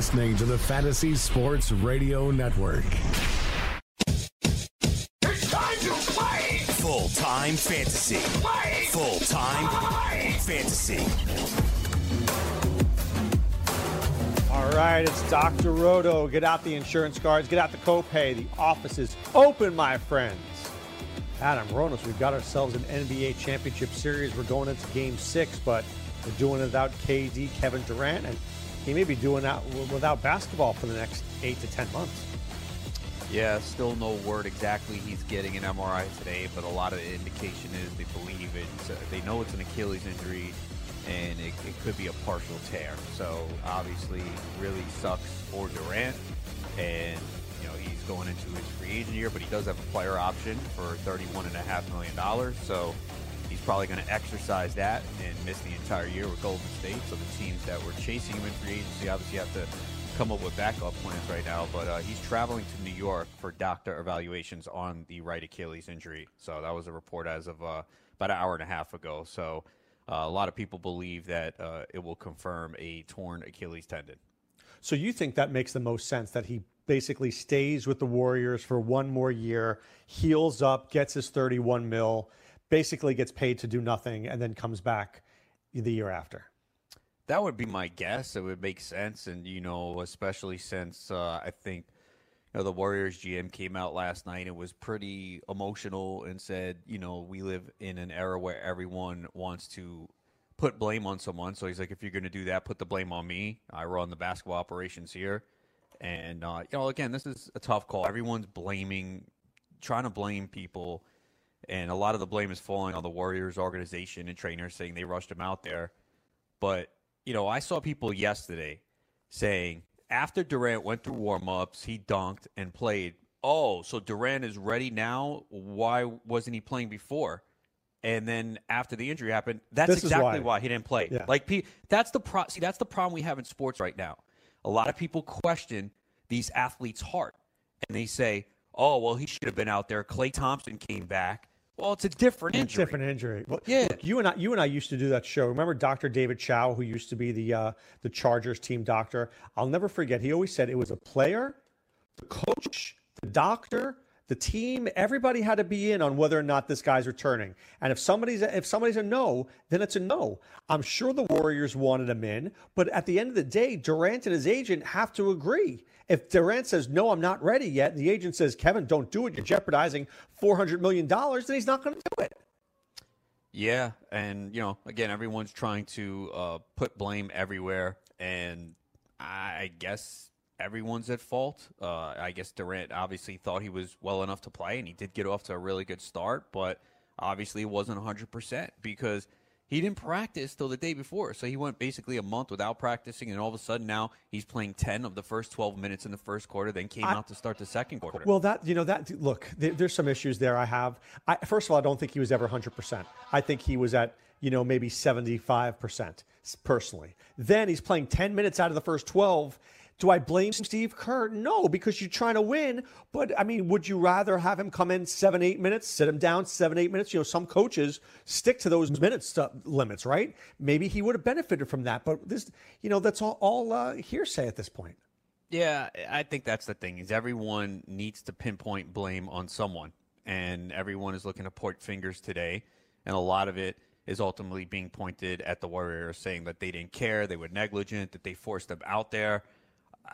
You're listening to the Fantasy Sports Radio Network. It's time to play! Full time fantasy. Play! Full time fantasy. All right, it's Dr. Roto. Get out the insurance cards, get out the copay. The office is open, my friends. Adam Ronis, we've got ourselves an NBA championship series. We're going into game six, but we're doing it without KD, Kevin Durant, and he may be doing that without basketball for the next eight to 10 months. Yeah, still no word exactly he's getting an MRI today, but a lot of the indication is they believe it's, uh, they know it's an Achilles injury, and it, it could be a partial tear. So obviously, really sucks for Durant, and you know he's going into his free agent year, but he does have a player option for thirty-one and a half million dollars. So he's probably going to exercise that and miss the entire year with Golden State. So the teams that were chasing him in free agency obviously have to come up with backup plans right now. But uh, he's traveling to New York for doctor evaluations on the right Achilles injury. So that was a report as of uh, about an hour and a half ago. So uh, a lot of people believe that uh, it will confirm a torn Achilles tendon. So you think that makes the most sense that he basically stays with the Warriors for one more year, heals up, gets his 31 mil, basically gets paid to do nothing, and then comes back the year after. That would be my guess. It would make sense, and you know, especially since uh, I think you know the Warriors GM came out last night and was pretty emotional and said, you know, we live in an era where everyone wants to put blame on someone. So he's like, if you're going to do that, put the blame on me. I run the basketball operations here, and uh, you know, again, this is a tough call. Everyone's blaming, trying to blame people, and a lot of the blame is falling on the Warriors organization and trainers, saying they rushed him out there. But you know, I saw people yesterday saying after Durant went through warm-ups, he dunked and played. Oh, so Durant is ready now? Why wasn't he playing before? And then after the injury happened, that's This exactly why. why. he didn't play. Yeah. Like that's the pro- see that's the problem we have in sports right now. A lot of people question these athletes' heart, and they say, "Oh, well, he should have been out there." Klay Thompson came back. Well, it's a different It's injury. different injury. Well, Yeah. look, you and I, you and I used to do that show. Remember Dr. David Chao, who used to be the uh, the Chargers team doctor? I'll never forget. He always said it was a player, the coach, the doctor, the team. Everybody had to be in on whether or not this guy's returning. And if somebody's if somebody's a no, then it's a no. I'm sure the Warriors wanted him in, but at the end of the day, Durant and his agent have to agree. If Durant says no, I'm not ready yet, and the agent says, Kevin, don't do it. You're jeopardizing 400 million dollars. Then he's not going to do it. Yeah, and you know, again, everyone's trying to uh, put blame everywhere, and I guess everyone's at fault. Uh, I guess Durant obviously thought he was well enough to play, and he did get off to a really good start, but obviously it wasn't 100% because he didn't practice till the day before. So he went basically a month without practicing, and all of a sudden now he's playing 10 of the first 12 minutes in the first quarter, then came out to start the second quarter. Well, that you know that look, there, there's some issues there. I have. I, first of all, I don't think he was ever 100. percent I think he was at you know maybe 75 percent personally. Then he's playing 10 minutes out of the first 12. Do I blame Steve Kerr? No, because you're trying to win. But I mean, would you rather have him come in seven, eight minutes, sit him down seven, eight minutes? You know, some coaches stick to those minutes limits, right? Maybe he would have benefited from that. But this, you know, that's all, all uh, hearsay at this point. Yeah, I think that's the thing is everyone needs to pinpoint blame on someone, and everyone is looking to point fingers today, and a lot of it is ultimately being pointed at the Warriors, saying that they didn't care, they were negligent, that they forced them out there.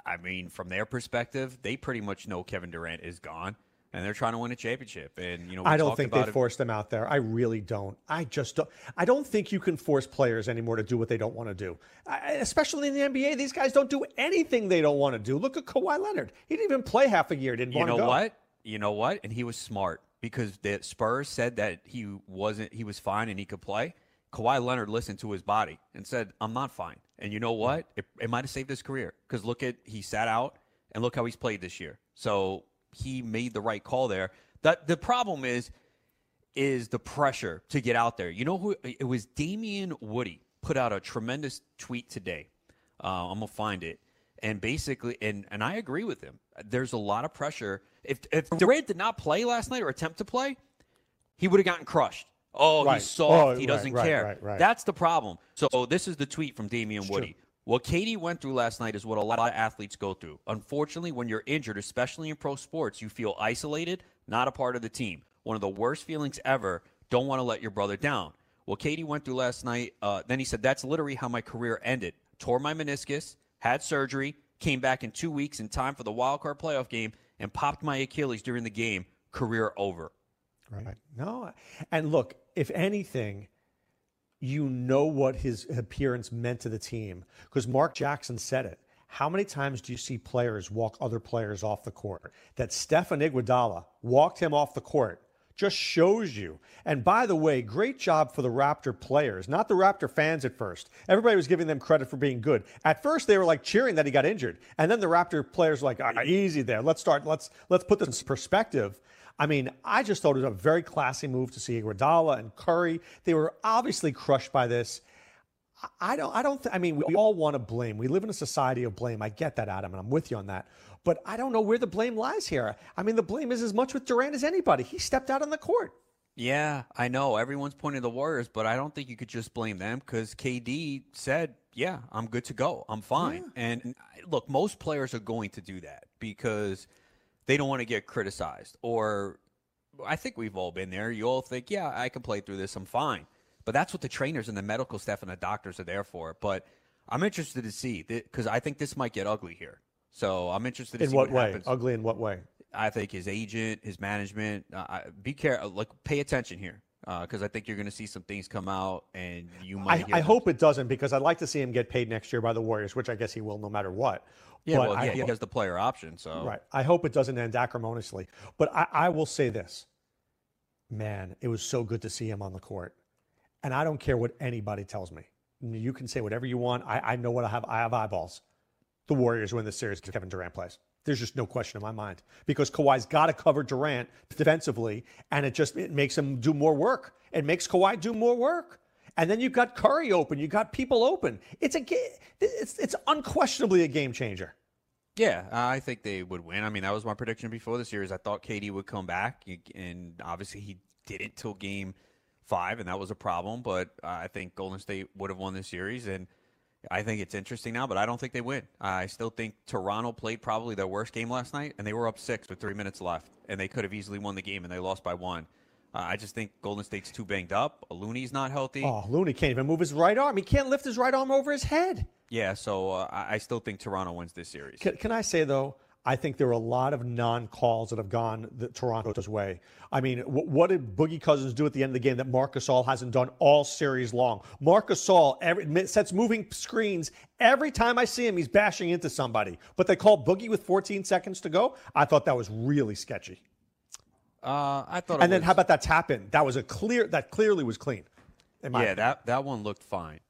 I mean, from their perspective, they pretty much know Kevin Durant is gone, and they're trying to win a championship. And you know, I don't think they it- forced them out there. I really don't. I just don't. I don't think you can force players anymore to do what they don't want to do. I, especially in the NBA, these guys don't do anything they don't want to do. Look at Kawhi Leonard. He didn't even play half a year. Didn't You want know what? You know what? And he was smart because the Spurs said that he wasn't he was fine and he could play. Kawhi Leonard listened to his body and said, "I'm not fine. And you know what? It, it might have saved his career because look at he sat out and look how he's played this year. So he made the right call there. That the problem is is the pressure to get out there. You know who it was? Damien Woody put out a tremendous tweet today. Uh, I'm gonna find it, and basically, and and I agree with him. There's a lot of pressure. If if Durant did not play last night or attempt to play, he would have gotten crushed. Oh, Right. he's soft. Oh, he doesn't right, care. right. That's the problem. So this is the tweet from Damien It's Woody. true. What KD went through last night is what a lot of athletes go through. Unfortunately, when you're injured, especially in pro sports, you feel isolated, not a part of the team. One of the worst feelings ever. Don't want to let your brother down. What KD went through last night, uh, then he said, That's literally how my career ended. Tore my meniscus, had surgery, came back in two weeks in time for the wild card playoff game, and popped my Achilles during the game. Career over. Right. No. And look, if anything, you know what his appearance meant to the team because Mark Jackson said it. How many times do you see players walk other players off the court? That Steph and Iguodala walked him off the court just shows you. And by the way, great job for the Raptor players, not the Raptor fans at first. Everybody was giving them credit for being good. At first, they were like cheering that he got injured, and then the Raptor players were like, "Ah, "Easy there. Let's start. Let's let's put this in perspective." I mean, I just thought it was a very classy move to see Iguodala and Curry. They were obviously crushed by this. I- don't. I don't. Th- I mean, we all want to blame. We live in a society of blame. I get that, Adam, and I'm with you on that. But I don't know where the blame lies here. I mean, the blame is as much with Durant as anybody. He stepped out on the court. Yeah, I know. Everyone's pointing to the Warriors, but I don't think you could just blame them because KD said, "Yeah, I'm good to go. I'm fine." And look, most players are going to do that because they don't want to get criticized. Or I think we've all been there. You all think, "Yeah, I can play through this. I'm fine." But that's what the trainers and the medical staff and the doctors are there for. But I'm interested to see because I think this might get ugly here. So I'm interested to In see what, what, way? happens. Ugly in what way? I think his agent, his management, uh, be careful. Like, pay attention here, Uh, because I think you're going to see some things come out, and you might. I, I hope it doesn't because I'd like to see him get paid next year by the Warriors, which I guess he will no matter what. Yeah, But well, I he has the player option. So Right. I hope it doesn't end acrimoniously. But I, I will say this man, it was so good to see him on the court. And I don't care what anybody tells me. You can say whatever you want. I, I know what I have. I have eyeballs. The Warriors win the series because Kevin Durant plays. There's just no question in my mind because Kawhi's got to cover Durant defensively, and it just it makes him do more work. It makes Kawhi do more work. And then you've got Curry open. You've got people open. It's a it's it's unquestionably a game changer. Yeah, I think they would win. I mean, that was my prediction before the series. I thought KD would come back, and obviously he didn't till game five, and that was a problem. But uh, I think Golden State would have won the series, and I think it's interesting now. But I don't think they win. I still think Toronto played probably their worst game last night, and they were up six with three minutes left, and they could have easily won the game, and they lost by one. Uh, I just think Golden State's too banged up. Looney's not healthy. Oh, Looney can't even move his right arm. He can't lift his right arm over his head. Yeah, so uh, I still think Toronto wins this series. Can, can I say though? I think there are a lot of non-calls that have gone the Toronto's way. I mean, wh- what did Boogie Cousins do at the end of the game that Marc Gasol hasn't done all series long? Marc Gasol every, sets moving screens every time I see him. He's bashing into somebody, but they called Boogie with 14 seconds to go. I thought that was really sketchy. Uh, I thought. And then was- how about that tap in? That was a clear. That clearly was clean. Yeah, opinion. that that one looked fine.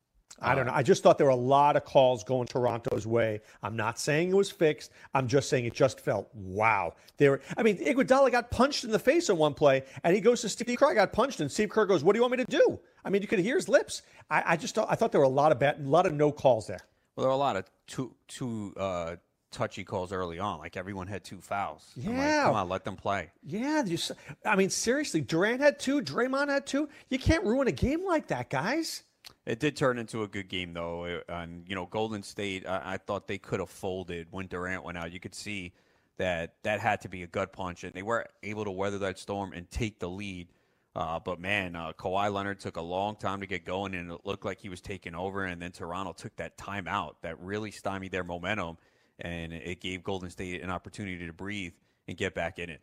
I don't know. I just thought there were a lot of calls going Toronto's way. I'm not saying it was fixed. I'm just saying it just felt wow. There, I mean, Iguodala got punched in the face on one play, and he goes to Steve Kerr. I got punched, and Steve Kerr goes, "What do you want me to do?" I mean, you could hear his lips. I, I just thought, I thought there were a lot of bad, a lot of no calls there. Well, there were a lot of too too uh, touchy calls early on. Like everyone had two fouls. I'm like, Yeah. come on, let them play. Yeah, s- I mean, seriously, Durant had two, Draymond had two. You can't ruin a game like that, guys. It did turn into a good game though, and you know, Golden State. I, I thought they could have folded when Durant went out. You could see that that had to be a gut punch, and they were able to weather that storm and take the lead. Uh, but man, uh, Kawhi Leonard took a long time to get going, and it looked like he was taking over. And then Toronto took that timeout that really stymied their momentum, and it gave Golden State an opportunity to breathe and get back in it.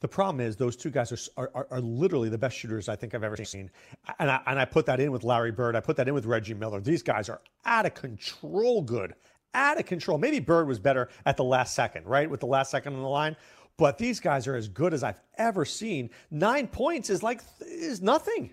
The problem is those two guys are, are, are, literally the best shooters I think I've ever seen. And I, and I put that in with Larry Bird. I put that in with Reggie Miller. These guys are out of control good. Out of control. Maybe Bird was better at the last second, right? With the last second on the line. But these guys are as good as I've ever seen. Nine points is like is nothing.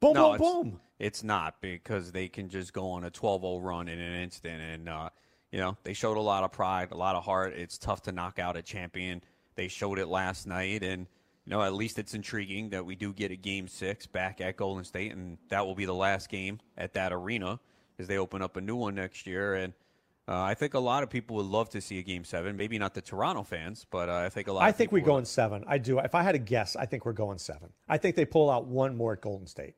Boom, No, boom, it's, boom. it's not because they can just go on a 12-0 run in an instant, and uh, you know they showed a lot of pride, a lot of heart. It's tough to knock out a champion. They showed it last night, and you know at least it's intriguing that we do get a game six back at Golden State, and that will be the last game at that arena as they open up a new one next year. And uh, I think a lot of people would love to see a game seven. Maybe not the Toronto fans, but uh, I think a lot. I of think we go in seven. I do. If I had to guess, I think we're going seven. I think they pull out one more at Golden State.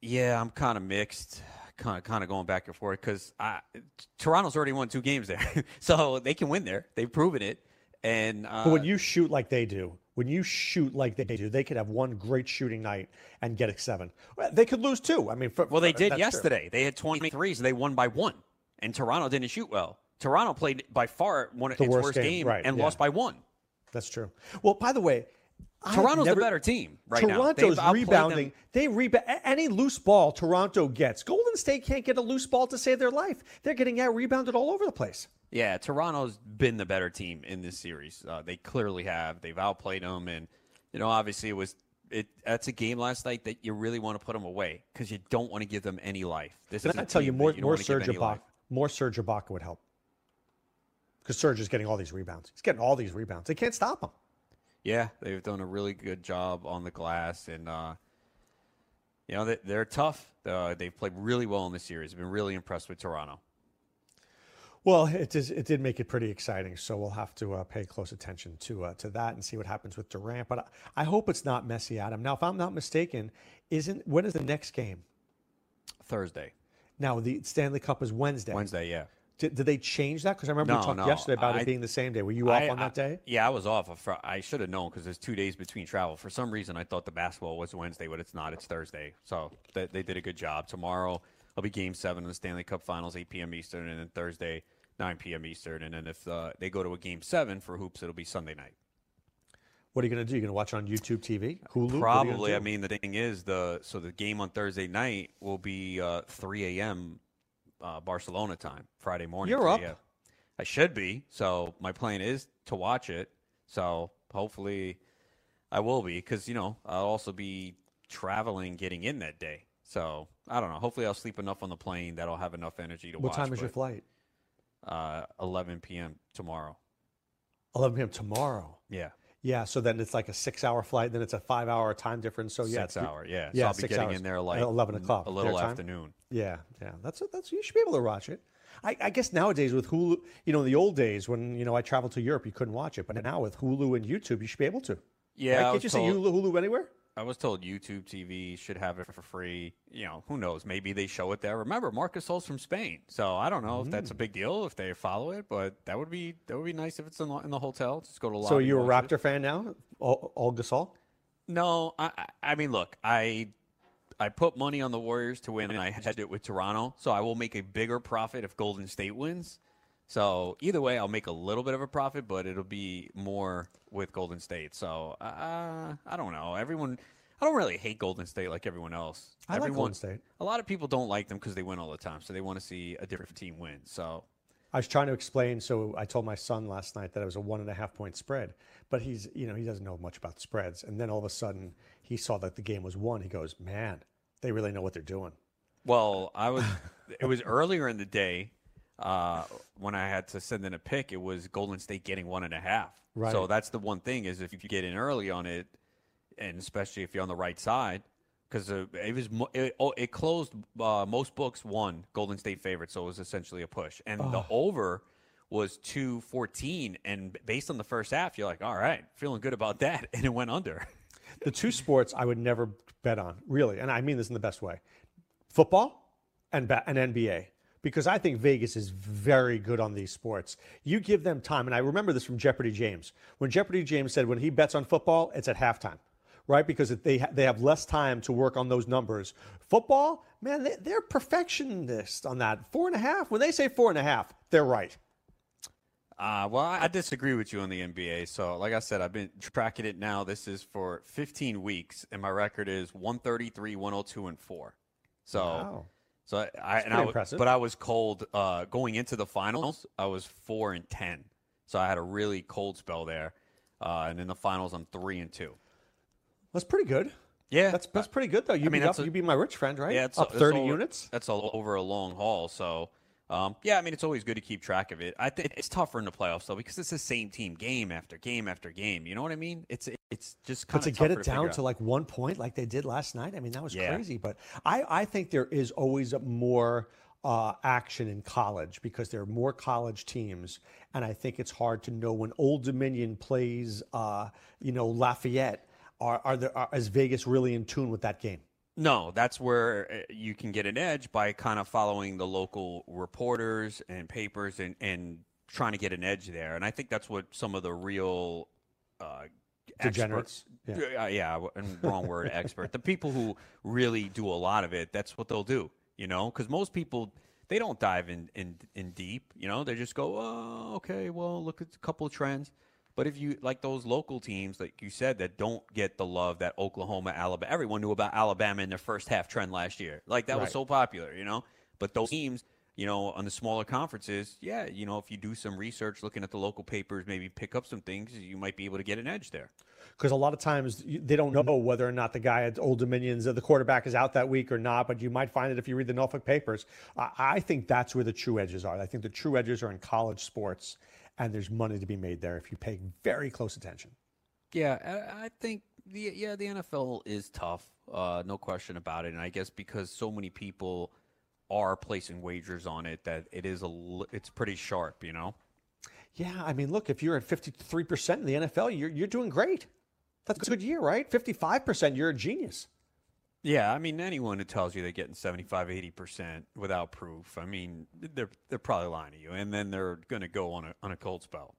Yeah, I'm kind of mixed, kind of kind of going back and forth because Toronto's already won two games there, so they can win there. They've proven it. And uh, But when you shoot like they do, when you shoot like they do, they could have one great shooting night and get a seven. They could lose two. I mean, for, well, they did that's true. yesterday. They had 23s. They won by one, and Toronto didn't shoot well. Toronto played by far one of The its worst worst, game, game, right, and yeah. lost by one. That's true. Well, by the way, Toronto's never- the better team right now. Toronto's They've outplayed rebounding. them. They rebound any loose ball Toronto gets. Golden State can't get a loose ball to save their life. They're getting out rebounded all over the place. Yeah, Toronto's been the better team in this series. Uh, they clearly have. They've outplayed them, and you know, obviously, it was it. That's a game last night that you really want to put them away because you don't want to give them any life. This is I tell you, more you more Serge Ibaka, more Serge Ibaka would help because Serge is getting all these rebounds. He's getting all these rebounds. They can't stop him. Yeah, they've done a really good job on the glass, and uh, you know they, they're tough. Uh, they've played really well in this series. I've been really impressed with Toronto. Well, it is. It did make it pretty exciting, so we'll have to uh, pay close attention to uh, to that and see what happens with Durant. But I, I hope it's not messy, Adam. Now, if I'm not mistaken, isn't when is the next game? Thursday, Now, the Stanley Cup is Wednesday. Wednesday, yeah. Did, did they change that? Because I remember we talked no, yesterday about I- it being the same day. Were you off I- on that day? Yeah, I was off. I should have known because there's two days between travel. For some reason, I thought the basketball was Wednesday, but it's not. It's Thursday. So they, they did a good job. Tomorrow will be Game Seven of the Stanley Cup Finals, 8 p.m. Eastern, and then Thursday, 9 p.m. Eastern. And then if uh, they go to a Game Seven for hoops, it'll be Sunday night. What are you going to do? You going to watch on YouTube TV, Hulu? What are you gonna Probably. I mean, the thing is, the so the game on Thursday night will be uh, 3 a.m. Uh, Barcelona time, Friday morning. You're up. a.m. I should be. So my plan is to watch it. So hopefully, I will be because you know I'll also be traveling, getting in that day. So I don't know. Hopefully, I'll sleep enough on the plane that I'll have enough energy to What watch. What time is your flight? Uh, 11 p.m. tomorrow. 11 p.m. tomorrow. Yeah. Yeah, so then it's like a six-hour flight. Then it's a five-hour time difference. So yeah, Six hour, yeah. Yeah. So I'll be getting hours. in there At like 11 o'clock, a little time? afternoon. Yeah, yeah. That's that's you should be able to watch it. I, I guess nowadays with Hulu, you know, in the old days when you know I traveled to Europe, you couldn't watch it, but now with Hulu and YouTube, you should be able to. Yeah, right? Can't you see told- Hulu, Hulu anywhere? I was told YouTube TV should have it for free. You know, who knows? Maybe they show it there. Remember, Marc Gasol's from Spain, so I don't know if that's Mm. a big deal if they follow it, but that would be that would be nice if it's in the, in the hotel. Just go to So you're a. Raptor fan now, all, all Gasol? No, I, I- I mean, look, I I put money on the Warriors to win, and I hedged it with Toronto, so I will make a bigger profit if Golden State wins. So either way, I'll make a little bit of a profit, but it'll be more with Golden State. So uh, I don't know. Everyone, I don't really hate Golden State like everyone else. I like Golden State. A lot of people don't like them because they win all the time, so they want to see a different team win. So I was trying to explain. So I told my son last night that it was a one and a half point spread, but he's, you know, he doesn't know much about spreads. And then all of a sudden he saw that the game was won. He goes, man, they really know what they're doing. Well, I was. it was earlier in the day uh, when I had to send in a pick. It was Golden State getting one and a half. Right. So that's the one thing is if you get in early on it, and especially if you're on the right side, because uh, it was it, oh, it closed. Uh, most books won Golden State favorite, so it was essentially a push. And the over was two fourteen, and based on the first half, you're like, all right, feeling good about that, and it went under. The two sports I would never bet on, really, and I mean this in the best way football and, ba- and NBA. Because I think Vegas is very good on these sports. You give them time, and I remember this from Jeopardy James. When Jeopardy James said when he bets on football, it's at halftime, right? Because they ha- they have less time to work on those numbers. Football, man, they, they're perfectionists on that. Four and a half. When they say four and a half, they're right. Uh, well, I disagree with you on the NBA. So, like I said, I've been tracking it now. This is for 15 weeks, and my record is 133, 102, and four. So, Wow. So I, I and I, impressive. but I was cold uh, going into the finals. I was four and 10, so I had a really cold spell there. Uh, and in the finals, I'm three and two. That's pretty good. Yeah, That's that's pretty good though. You I mean, beat up, a- you be my rich friend, right? Yeah, it's up it's thirty all- units. That's all over a long haul. So, um, yeah, I mean, it's always good to keep track of it. I think it's tougher in the playoffs though because it's the same team game after game after game. You know what I mean? It's it's just But kind to of get it down to like one point, like they did last night, I mean, that was Yeah. crazy. But I, I think there is always more uh, action in college because there are more college teams, and I think it's hard to know when Old Dominion plays, uh, you know, Lafayette. Are are there are, is Vegas really in tune with that game? No, that's where uh, you can get an edge by kind of following the local reporters and papers and, and trying to get an edge there. And I think that's what some of the real uh, Degenerates? Expert, yeah, yeah, and wrong word, expert. The people who really do a lot of it, that's what they'll do. You know, because most people they don't dive in, in in deep. You know, they just go, oh, okay, well, look at a couple of trends. But if you like those local teams, like you said, that don't get the love that Oklahoma, Alabama, everyone knew about Alabama in their first half trend last year. Like that was so popular, you know. But those teams, you know, on the smaller conferences, yeah, you know, if you do some research, looking at the local papers, maybe pick up some things, you might be able to get an edge there. because a lot of times they don't know whether or not the guy at Old Dominions or the quarterback is out that week or not. But you might find it if you read the Norfolk papers. I think that's where the true edges are. I think the true edges are in college sports, and there's money to be made there if you pay very close attention. Yeah, I, think the yeah the NFL is tough, uh, no question about it. And I guess because so many people are placing wagers on it, that it is a it's pretty sharp, you know. Yeah, I mean, look, if you're at 53% in the NFL, you're you're doing great. That's a good year, right? 55%, you're a genius. Yeah, I mean anyone who tells you they're getting 75, 80 percent without proof, I mean they're they're probably lying to you, and then they're going to go on a on a cold spell.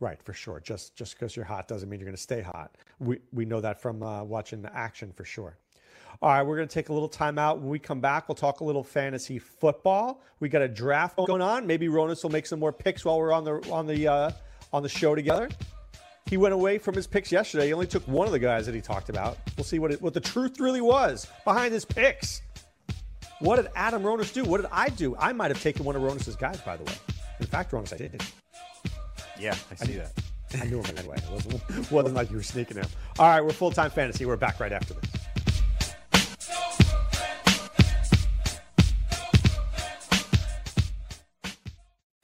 Right, for sure. Just just because you're hot doesn't mean you're going to stay hot. We we know that from uh, watching the action for sure. All right, we're going to take a little time out. When we come back, we'll talk a little fantasy football. We got a draft going on. Maybe Ronis will make some more picks while we're on the on the uh, on the show together. He went away from his picks yesterday. He only took one of the guys that he talked about. We'll see what it, what the truth really was behind his picks. What did Adam Ronis do? What did I do? I might have taken one of Ronis's guys, by the way. In fact, Ronis, I did. Yeah, I see that. I knew him anyway. It wasn't, wasn't like you were sneaking him. All right, we're full time fantasy. We're back right after this.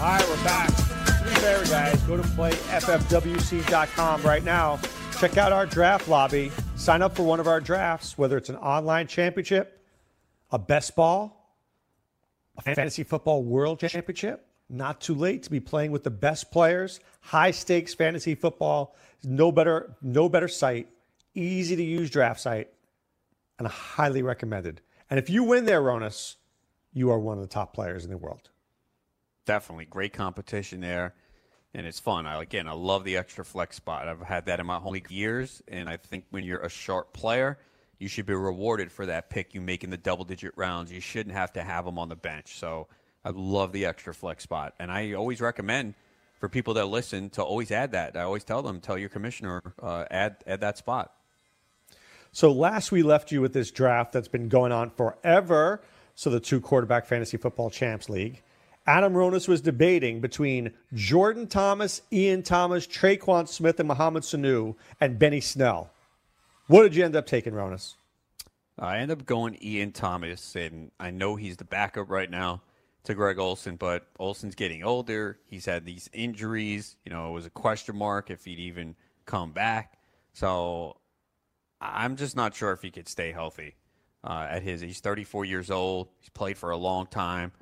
All right, we're back. Favor, guys. Go to playffwc.com right now. Check out our draft lobby. Sign up for one of our drafts, whether it's an online championship, a best ball, a fantasy football world championship. Not too late to be playing with the best players. High stakes fantasy football. No better, no better site. Easy to use draft site, and highly recommended. And if you win there, Ronis, you are one of the top players in the world. Definitely great competition there, and it's fun. I again, I love the extra flex spot. I've had that in my whole league years, and I think when you're a sharp player, you should be rewarded for that pick you make in the double digit rounds. You shouldn't have to have them on the bench. So I love the extra flex spot, and I always recommend for people that listen to always add that. I always tell them, tell your commissioner, uh, add add that spot. So last we left you with this draft that's been going on forever. So the two quarterback fantasy football champs league. Adam Ronis was debating between Jordan Thomas, Ian Thomas, Tre'Quan Smith, and Mohamed Sanu, and Benny Snell. What did you end up taking, Ronis? I end up going Ian Thomas, and I know he's the backup right now to Greg Olsen, but Olsen's getting older. He's had these injuries. You know, it was a question mark if he'd even come back. So I'm just not sure if he could stay healthy. Uh, at his, he's 34 years old. He's played for a long time,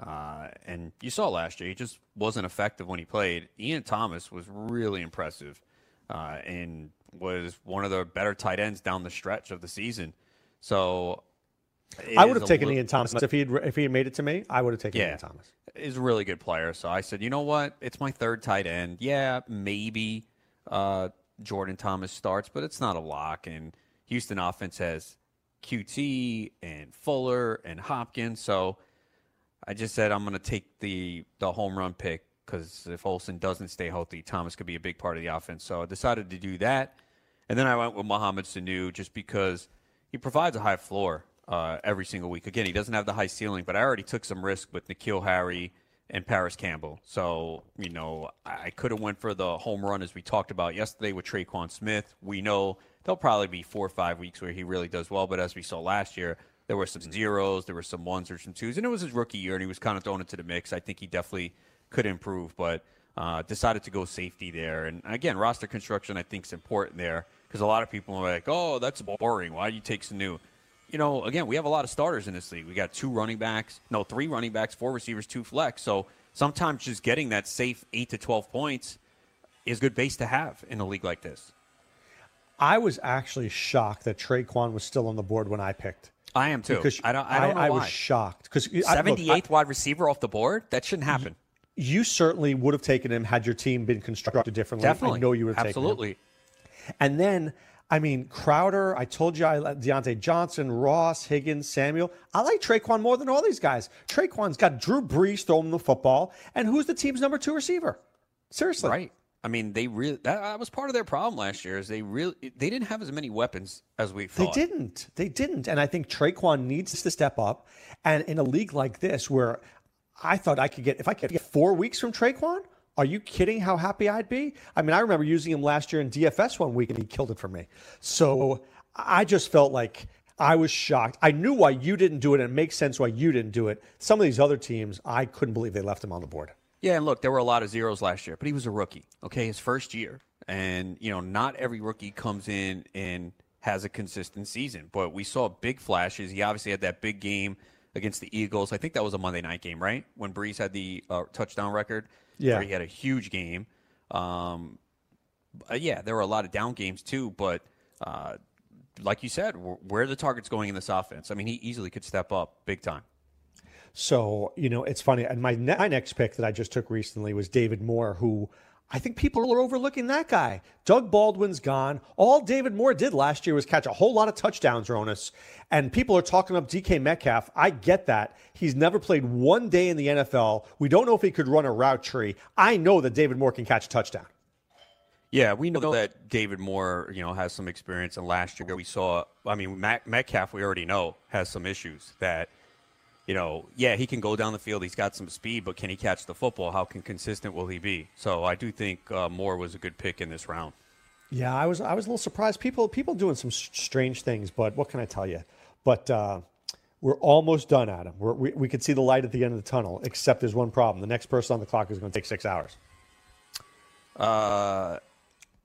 uh, and you saw last year he just wasn't effective when he played. Ian Thomas was really impressive, uh, and was one of the better tight ends down the stretch of the season. So I would have taken li- Ian Thomas if he had if he had made it to me. I would have taken yeah, Ian Thomas. Is a really good player. So I said, you know what? It's my third tight end. Yeah, maybe uh, Jordan Thomas starts, but it's not a lock. And Houston offense has Coutee and Fuller and Hopkins. So I just said I'm going to take the the home run pick because if Olsen doesn't stay healthy, Thomas could be a big part of the offense. So I decided to do that. And then I went with Mohamed Sanu just because he provides a high floor uh, every single week. Again, he doesn't have the high ceiling, but I already took some risk with N'Keal Harry and Parris Campbell. So, you know, I could have went for the home run as we talked about yesterday with Tre'Quan Smith. We know there'll probably be four or five weeks where he really does well, but as we saw last year, there were some zeros, there were some ones or some twos, and it was his rookie year, and he was kind of thrown into the mix. I think he definitely could improve, but uh, decided to go safety there. And again, roster construction I think is important there because a lot of people are like, "Oh, that's boring. Why do you take Sanu?" You know, again, we have a lot of starters in this league. We got two running backs, no, three running backs, four receivers, two flex. So sometimes just getting that safe eight to 12 points is good base to have in a league like this. I was actually shocked that Tre'Quan was still on the board when I picked. I am too. Because I don't. I, don't I, I was shocked because seventy eighth wide receiver off the board. That shouldn't happen. You certainly would have taken him had your team been constructed differently. Definitely. I know you would have Absolutely. taken him. And then I mean, Crowder, I told you I like Diontae Johnson, Ross, Higgins, Samuel. I like Tre'Quan more than all these guys. Tre'Quan's got Drew Brees throwing the football, and who's the team's number two receiver? Seriously. Right. I mean, they really that, that, was part of their problem last year. Is they really they didn't have as many weapons as we thought. They didn't. They didn't. And I think Tre'Quan needs to step up. And in a league like this, where I thought I could get if I could get four weeks from Tre'Quan, are you kidding how happy I'd be? I mean, I remember using him last year in DFS one week and he killed it for me. So I just felt like I was shocked. I knew why you didn't do it, and it makes sense why you didn't do it. Some of these other teams, I couldn't believe they left him on the board. Yeah, and look, there were a lot of zeros last year, but he was a rookie, okay, his first year. And, you know, not every rookie comes in and has a consistent season, but we saw big flashes. He obviously had that big game against the Eagles. I think that was a Monday night game, right? When Brees had the uh, touchdown record. Yeah. he had a huge game. Um, uh, yeah, there were a lot of down games too, but uh, like you said, where are the target's going in this offense, I mean, he easily could step up big time. So, you know, it's funny. And my, ne- my next pick that I just took recently was David Moore, who I think people are overlooking that guy. Doug Baldwin's gone. All David Moore did last year was catch a whole lot of touchdowns, Ronis. And people are talking up DK Metcalf. I get that. He's never played one day in the NFL. We don't know if he could run a route tree. I know that David Moore can catch a touchdown. Yeah, we know that David Moore, you know, has some experience. And last year we saw, I mean, Metcalf, we already know has some issues that you know, yeah, he can go down the field. He's got some speed, but can he catch the football? How consistent will he be? So I do think uh, Moore was a good pick in this round. Yeah, I was I was a little surprised. People people doing some strange things, but what can I tell you? But uh, we're almost done, Adam. We're, we we could see the light at the end of the tunnel. Except there's one problem. The next person on the clock is going to take six hours. Uh,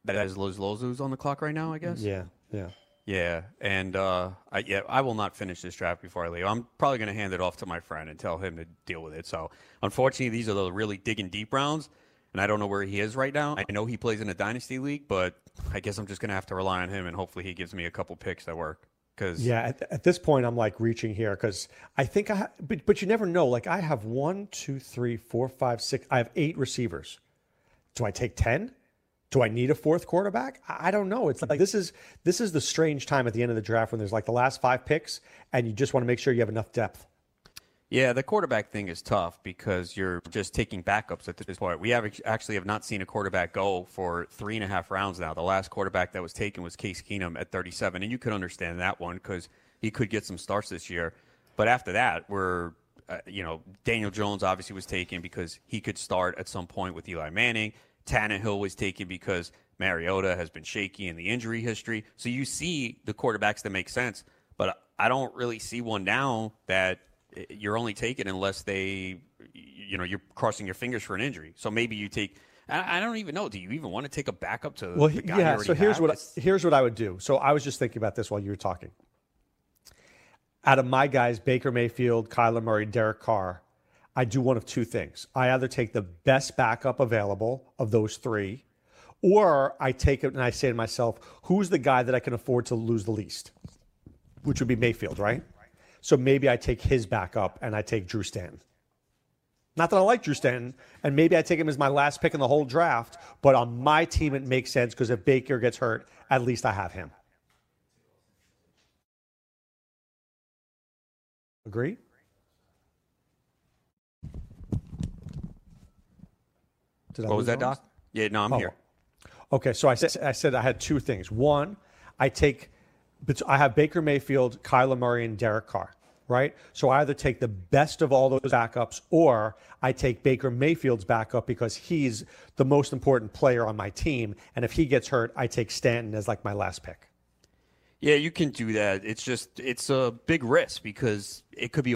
that is Loz Lozu's on the clock right now, I guess. Yeah, yeah. Yeah, and uh, I, yeah, I will not finish this draft before I leave. I'm probably going to hand it off to my friend and tell him to deal with it. So, unfortunately, these are the really digging deep rounds, and I don't know where he is right now. I know he plays in a dynasty league, but I guess I'm just going to have to rely on him, and hopefully, he gives me a couple picks that work. Because yeah, at, at, this point, I'm like reaching here because I think I, but but you never know. Like I have one, two, three, four, five, six. I have eight receivers. Do I take ten? Do I need a fourth quarterback? I don't know. It's like this is this is the strange time at the end of the draft when there's like the last five picks and you just want to make sure you have enough depth. Yeah, the quarterback thing is tough because you're just taking backups at this point. We have actually have not seen a quarterback go for three and a half rounds now. The last quarterback that was taken was Case Keenum at 37, and you could understand that one because he could get some starts this year. But after that, we're uh, you know Daniel Jones obviously was taken because he could start at some point with Eli Manning. Tannehill was taken because Mariota has been shaky in the injury history. So you see the quarterbacks that make sense, but I don't really see one now that you're only taking unless they, you know, you're crossing your fingers for an injury. So maybe you take. I don't even know. Do you even want to take a backup to? Well, yeah. So here's have? what here's what I would do. So I was just thinking about this while you were talking. Out of my guys, Baker Mayfield, Kyler Murray, Derek Carr, I do one of two things. I either take the best backup available of those three, or I take it and I say to myself, who's the guy that I can afford to lose the least? Which would be Mayfield, right? So maybe I take his backup and I take Drew Stanton. Not that I like Drew Stanton, and maybe I take him as my last pick in the whole draft, but on my team it makes sense because if Baker gets hurt, at least I have him. Agree? Did what was that, Doc? Yeah, no, I'm oh. here. Okay, so I said I said I had two things. One, I take, but I have Baker Mayfield, Kyler Murray, and Derek Carr. Right, so I either take the best of all those backups, or I take Baker Mayfield's backup because he's the most important player on my team, and if he gets hurt, I take Stanton as like my last pick. Yeah, you can do that. It's just it's a big risk because it could be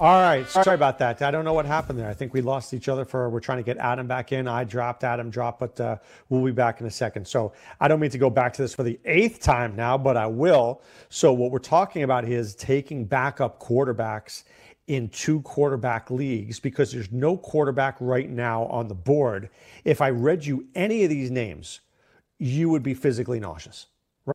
All right. Sorry about that. I don't know what happened there. I think we lost each other for, we're trying to get Adam back in. I dropped, Adam dropped, but uh, we'll be back in a second. So I don't mean to go back to this for the eighth time now, but I will. So what we're talking about is taking backup quarterbacks in two quarterback leagues because there's no quarterback right now on the board. If I read you any of these names, you would be physically nauseous,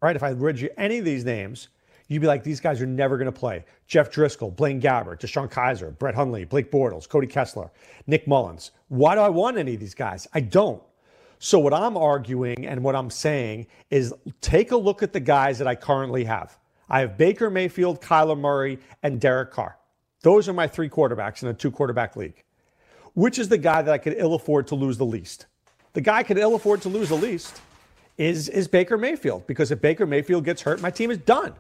right? If I read you any of these names, you'd be like, these guys are never going to play. Jeff Driskel, Blaine Gabbert, DeShone Kizer, Brett Hundley, Blake Bortles, Cody Kessler, Nick Mullens. Why do I want any of these guys? I don't. So what I'm arguing and what I'm saying is take a look at the guys that I currently have. I have Baker Mayfield, Kyler Murray, and Derek Carr. Those are my three quarterbacks in a two quarterback league. Which is the guy that I could ill afford to lose the least? The guy I could ill afford to lose the least is, is Baker Mayfield because if Baker Mayfield gets hurt, my team is done.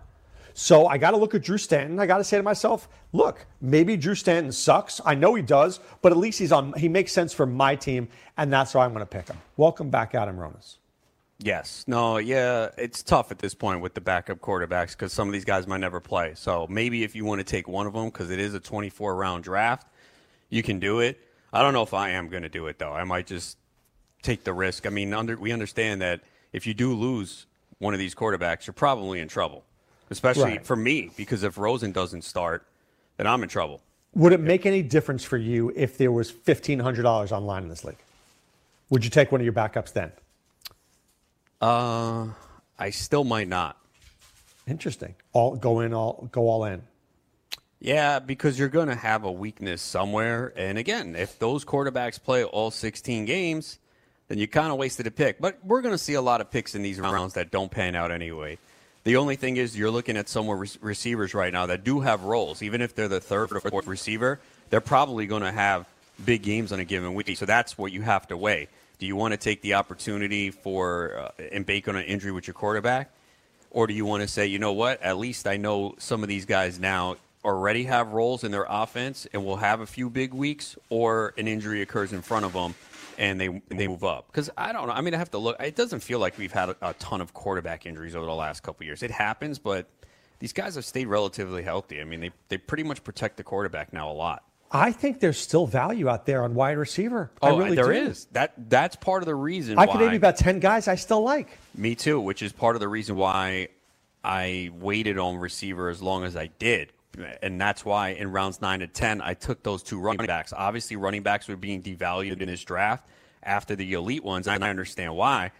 So I got to look at Drew Stanton. I got to say to myself, look, maybe Drew Stanton sucks. I know he does, but at least he's on. He makes sense for my team, and that's why I'm going to pick him. Welcome back, Adam Ronis. Yes. No, yeah, it's tough at this point with the backup quarterbacks because some of these guys might never play. So maybe if you want to take one of them because it is a 24 round draft, you can do it. I don't know if I am going to do it though. I might just take the risk. I mean, under, we understand that if you do lose one of these quarterbacks, you're probably in trouble especially right. for me, because if Rosen doesn't start, then I'm in trouble. Would it make any difference for you if there was fifteen hundred dollars online in this league? Would you take one of your backups then? Uh, I still might not. Interesting. All go in, all go all in. Yeah, because you're going to have a weakness somewhere. And again, if those quarterbacks play all 16 games, then you kind of wasted a pick. But we're going to see a lot of picks in these rounds that don't pan out anyway. The only thing is, you're looking at some re- receivers right now that do have roles, even if they're the third or fourth receiver. they're probably going to have big games on a given week. So that's what you have to weigh. Do you want to take the opportunity for uh, and bake on an injury with your quarterback? Or do you want to say, you know what, at least I know some of these guys now already have roles in their offense and will have a few big weeks, or an injury occurs in front of them and they they move up? Because I don't know. I mean, I have to look. It doesn't feel like we've had a, a ton of quarterback injuries over the last couple years. It happens, but these guys have stayed relatively healthy. I mean, they, they pretty much protect the quarterback now a lot. I think there's still value out there on wide receiver. Oh, I really there do. is. That that's part of the reason. I could name you about ten guys I still like. Me too, which is part of the reason why I waited on receiver as long as I did. And that's why in rounds nine to 10, I took those two running backs. Obviously, running backs were being devalued in this draft after the elite ones, and I understand why.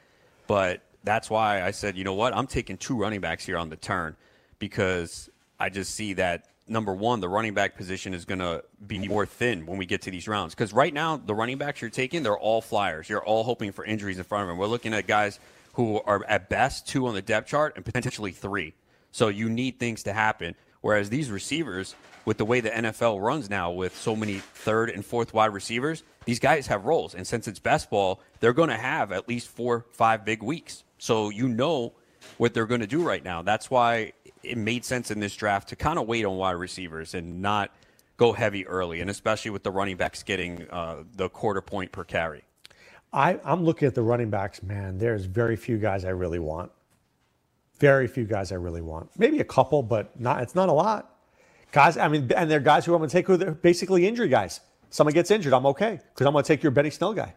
But that's why I said, you know what? I'm taking two running backs here on the turn because I just see that number one, the running back position is going to be more thin when we get to these rounds. Because right now, the running backs you're taking, they're all flyers. You're all hoping for injuries in front of them. We're looking at guys who are at best two on the depth chart and potentially three. So you need things to happen. Whereas these receivers, with the way the NFL runs now, with so many third and fourth wide receivers, these guys have roles. And since it's best ball, they're going to have at least four, five big weeks. So you know what they're going to do right now. That's why it made sense in this draft to kind of wait on wide receivers and not go heavy early, and especially with the running backs getting uh, the quarter point per carry. I, I'm looking at the running backs, man. There's very few guys I really want. Very few guys I really want. Maybe a couple, but not. It's not a lot. Guys, I mean, and they're guys who I'm going to take who are basically injury guys. Someone gets injured, I'm okay because I'm going to take your Benny Snell guy.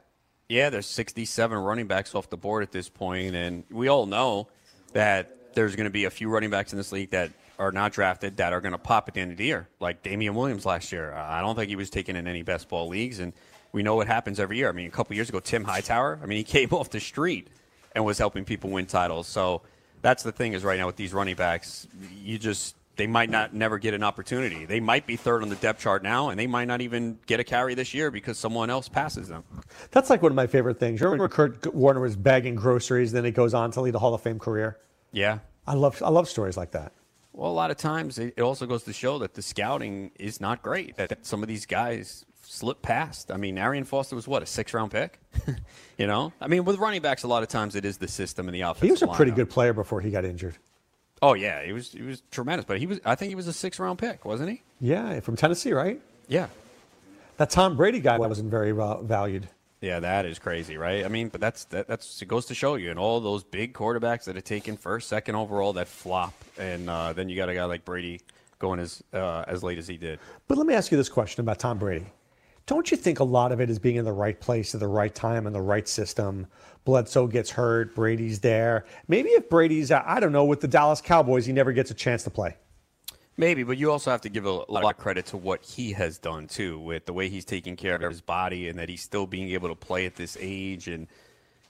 Yeah, there's 67 running backs off the board at this point, and we all know that there's going to be a few running backs in this league that are not drafted that are going to pop at the end of the year, like Damien Williams last year. I don't think he was taken in any best ball leagues, and we know what happens every year. I mean, a couple years ago, Tim Hightower, I mean, he came off the street and was helping people win titles. So that's the thing is right now with these running backs, you just they might not never get an opportunity. They might be third on the depth chart now, and they might not even get a carry this year because someone else passes them. That's like one of my favorite things. Remember Kurt Warner was bagging groceries, then he goes on to lead a Hall of Fame career. Yeah, I love I love stories like that. Well, a lot of times it also goes to show that the scouting is not great. That some of these guys slip past. I mean, Arian Foster was what a six round pick. you know, I mean, with running backs, a lot of times it is the system and the offense. He was a pretty good player before he got injured. Oh yeah, he was he was tremendous. But he was I think he was a six round pick, wasn't he? Yeah, from Tennessee, right? Yeah. That Tom Brady guy wasn't very valued. Yeah, that is crazy, right? I mean, but that's that, that's it goes to show you, and all those big quarterbacks that are taken first, second overall that flop, and uh, then you got a guy like Brady going as uh, as late as he did. But let me ask you this question about Tom Brady. Don't you think a lot of it is being in the right place at the right time in the right system? Bledsoe gets hurt, Brady's there. Maybe if Brady's, I don't know, with the Dallas Cowboys, he never gets a chance to play. Maybe, but you also have to give a, a lot of credit to what he has done too, with the way he's taking care of his body and that he's still being able to play at this age. And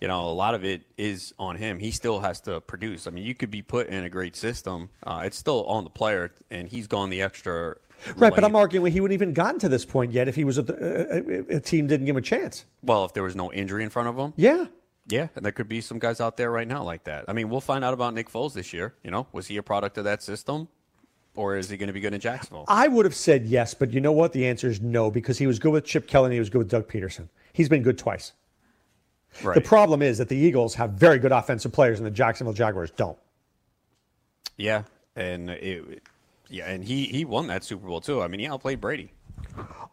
you know, a lot of it is on him. He still has to produce. I mean, you could be put in a great system. Uh, it's still on the player, and he's gone the extra. Right, but I'm arguing he wouldn't even gotten to this point yet if he was a, a, a team didn't give him a chance. Well, if there was no injury in front of him. Yeah. Yeah, and there could be some guys out there right now like that. I mean, we'll find out about Nick Foles this year. You know, was he a product of that system? or is he going to be good in Jacksonville? I would have said yes, but you know what? The answer is no because he was good with Chip Kelly and he was good with Doug Pederson. He's been good twice. Right. The problem is that the Eagles have very good offensive players and the Jacksonville Jaguars don't. Yeah, and it, yeah, and he he won that Super Bowl too. I mean, he outplayed Brady.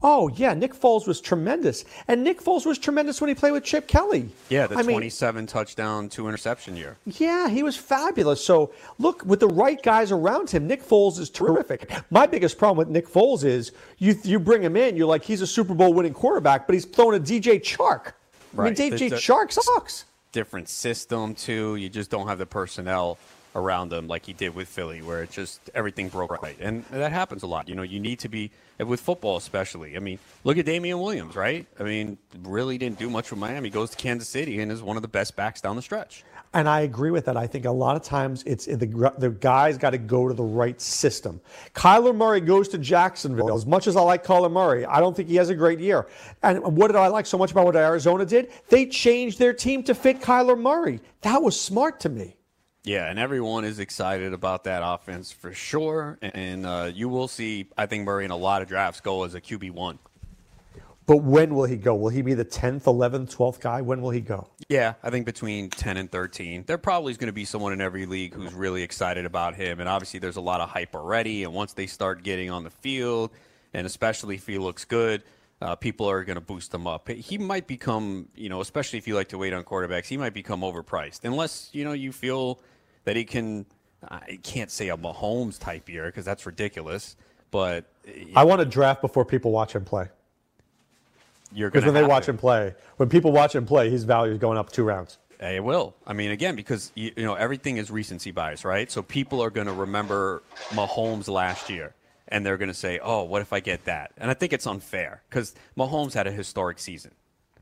Oh yeah, Nick Foles was tremendous, and Nick Foles was tremendous when he played with Chip Kelly. Yeah, the I mean- 27 touchdown, two interception year. Yeah, he was fabulous. So look, with the right guys around him, Nick Foles is terrific. My biggest problem with Nick Foles is you you bring him in, you're like he's a Super Bowl winning quarterback, but he's throwing a DJ Chark. I mean, Right. DJ Chark sucks. Different system too. You just don't have the personnel around him like he did with Philly, where it just everything broke right, and that happens a lot. You know, you need to be with football especially. I mean, look at Damien Williams, right? I mean, really didn't do much with Miami. Goes to Kansas City and is one of the best backs down the stretch. And I agree with that. I think a lot of times it's the the guys got to go to the right system. Kyler Murray goes to Jacksonville. As much as I like Kyler Murray, I don't think he has a great year. And what did I like so much about what Arizona did? They changed their team to fit Kyler Murray. That was smart to me. Yeah, and everyone is excited about that offense for sure. And uh, you will see, I think, Murray in a lot of drafts go as a QB1. But when will he go? Will he be the 10th, 11th, 12th guy? When will he go? Yeah, I think between 10 and 13. There probably is going to be someone in every league who's really excited about him. And obviously, there's a lot of hype already. And once they start getting on the field, and especially if he looks good, uh, people are going to boost him up. He might become, you know, especially if you like to wait on quarterbacks, he might become overpriced. Unless, you know, you feel that he can, I can't say a Mahomes type year because that's ridiculous. But I want to draft before people watch him play. You're because when they watch him play, when people watch him play, his value is going up two rounds. It will. I mean, again, because you, you know everything is recency bias, right? So people are going to remember Mahomes last year, and they're going to say, "Oh, what if I get that?" And I think it's unfair because Mahomes had a historic season.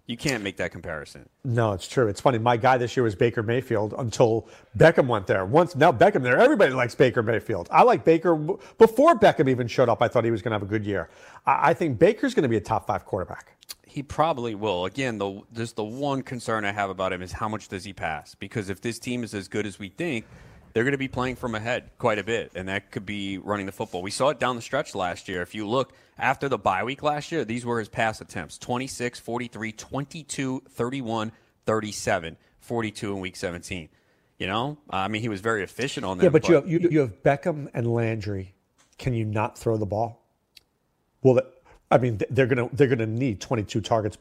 You can't make that comparison. No, it's true. It's funny. My guy this year was Baker Mayfield until Beckham went there. Once now Beckham there, everybody likes Baker Mayfield. I like Baker before Beckham even showed up. I thought he was going to have a good year. I, I think Baker's going to be a top five quarterback. He probably will. Again, the just the one concern I have about him is how much does he pass? Because if this team is as good as we think, they're going to be playing from ahead quite a bit, and that could be running the football. We saw it down the stretch last year. If you look after the bye week last year, these were his pass attempts 26, 43, 22, 31, 37, 42 in week 17. You know, I mean, he was very efficient on that. Yeah, but, but you, have, you, you have Beckham and Landry. Can you not throw the ball? Well, I mean, they're gonna they're gonna need 22 targets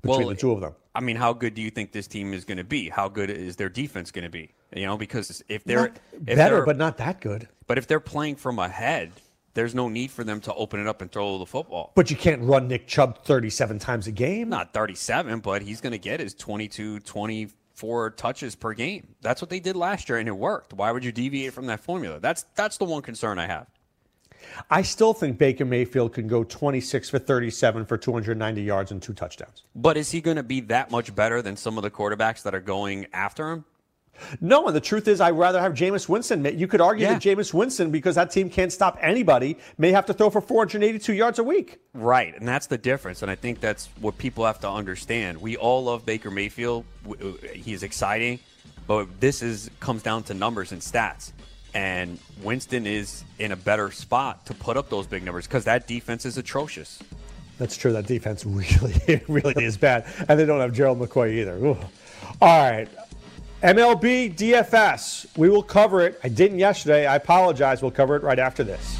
between well, the two of them. I mean, how good do you think this team is going to be? How good is their defense going to be? You know, because if they're not if better, they're, but not that good. But if they're playing from ahead, there's no need for them to open it up and throw the football. But you can't run Nick Chubb 37 times a game. Not 37, but he's going to get his 22, 24 touches per game. That's what they did last year, and it worked. Why would you deviate from that formula? That's that's the one concern I have. I still think Baker Mayfield can go 26 for 37 for 290 yards and two touchdowns. But is he going to be that much better than some of the quarterbacks that are going after him? No, and the truth is, I'd rather have Jameis Winston. You could argue yeah. that Jameis Winston, because that team can't stop anybody, may have to throw for 482 yards a week. Right, and that's the difference. And I think that's what people have to understand. We all love Baker Mayfield. He's exciting, but this is comes down to numbers and stats. And Winston is in a better spot to put up those big numbers because that defense is atrocious. That's true. That defense really, really is bad, and they don't have Gerald McCoy either. Ooh. All right, MLB DFS. We will cover it. I didn't yesterday. I apologize. We'll cover it right after this.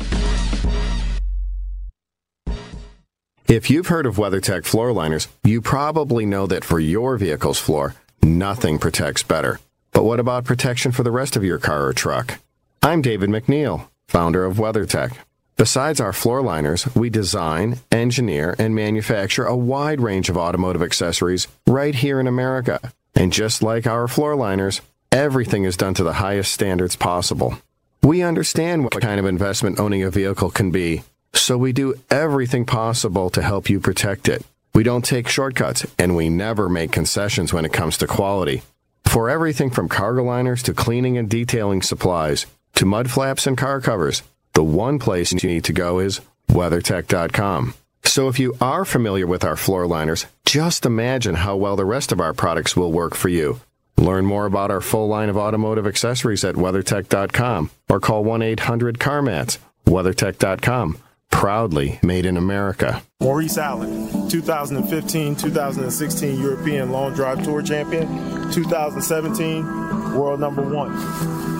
If you've heard of WeatherTech floor liners, you probably know that for your vehicle's floor, nothing protects better. But what about protection for the rest of your car or truck? I'm David McNeil, founder of WeatherTech. Besides our floor liners, we design, engineer, and manufacture a wide range of automotive accessories right here in America. And just like our floor liners, everything is done to the highest standards possible. We understand what kind of investment owning a vehicle can be, so we do everything possible to help you protect it. We don't take shortcuts, and we never make concessions when it comes to quality. For everything from cargo liners to cleaning and detailing supplies, to mud flaps and car covers, the one place you need to go is WeatherTech.com. So if you are familiar with our floor liners, just imagine how well the rest of our products will work for you. Learn more about our full line of automotive accessories at WeatherTech.com or call 1-800-CarMats. WeatherTech.com. Proudly made in America. Maurice Allen, 2015-2016 European Long Drive Tour Champion, 2017 World Number One.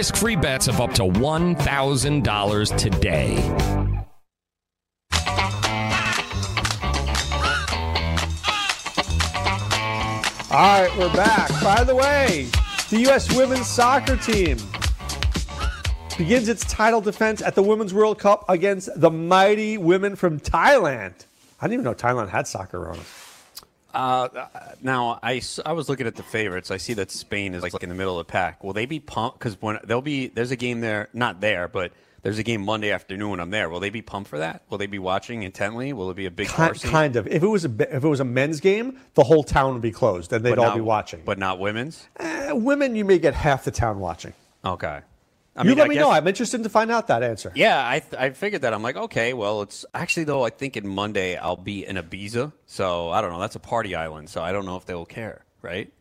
risk free bets of up to $1,000 today. All right, we're back. By the way, the U.S. women's soccer team begins its title defense at the Women's World Cup against the mighty women from Thailand. I didn't even know Thailand had soccer on it. Uh, now I was looking at the favorites. I see that Spain is like, in the middle of the pack. Will they be pumped? Because when there'll be there's a game there, not there, but there's a game Monday afternoon when I'm there. Will they be pumped for that? Will they be watching intently? Will it be a big Kind, kind of. If it was a if it was a men's game, the whole town would be closed and they'd all be watching. but not women's. Eh, women, you may get half the town watching. Okay. I you mean, let I me guess- know. I'm interested to find out that answer. Yeah, I th- I figured that. I'm like, okay, well, it's actually though. I think in Monday I'll be in Ibiza, so I don't know. That's a party island, so I don't know if they will care, right?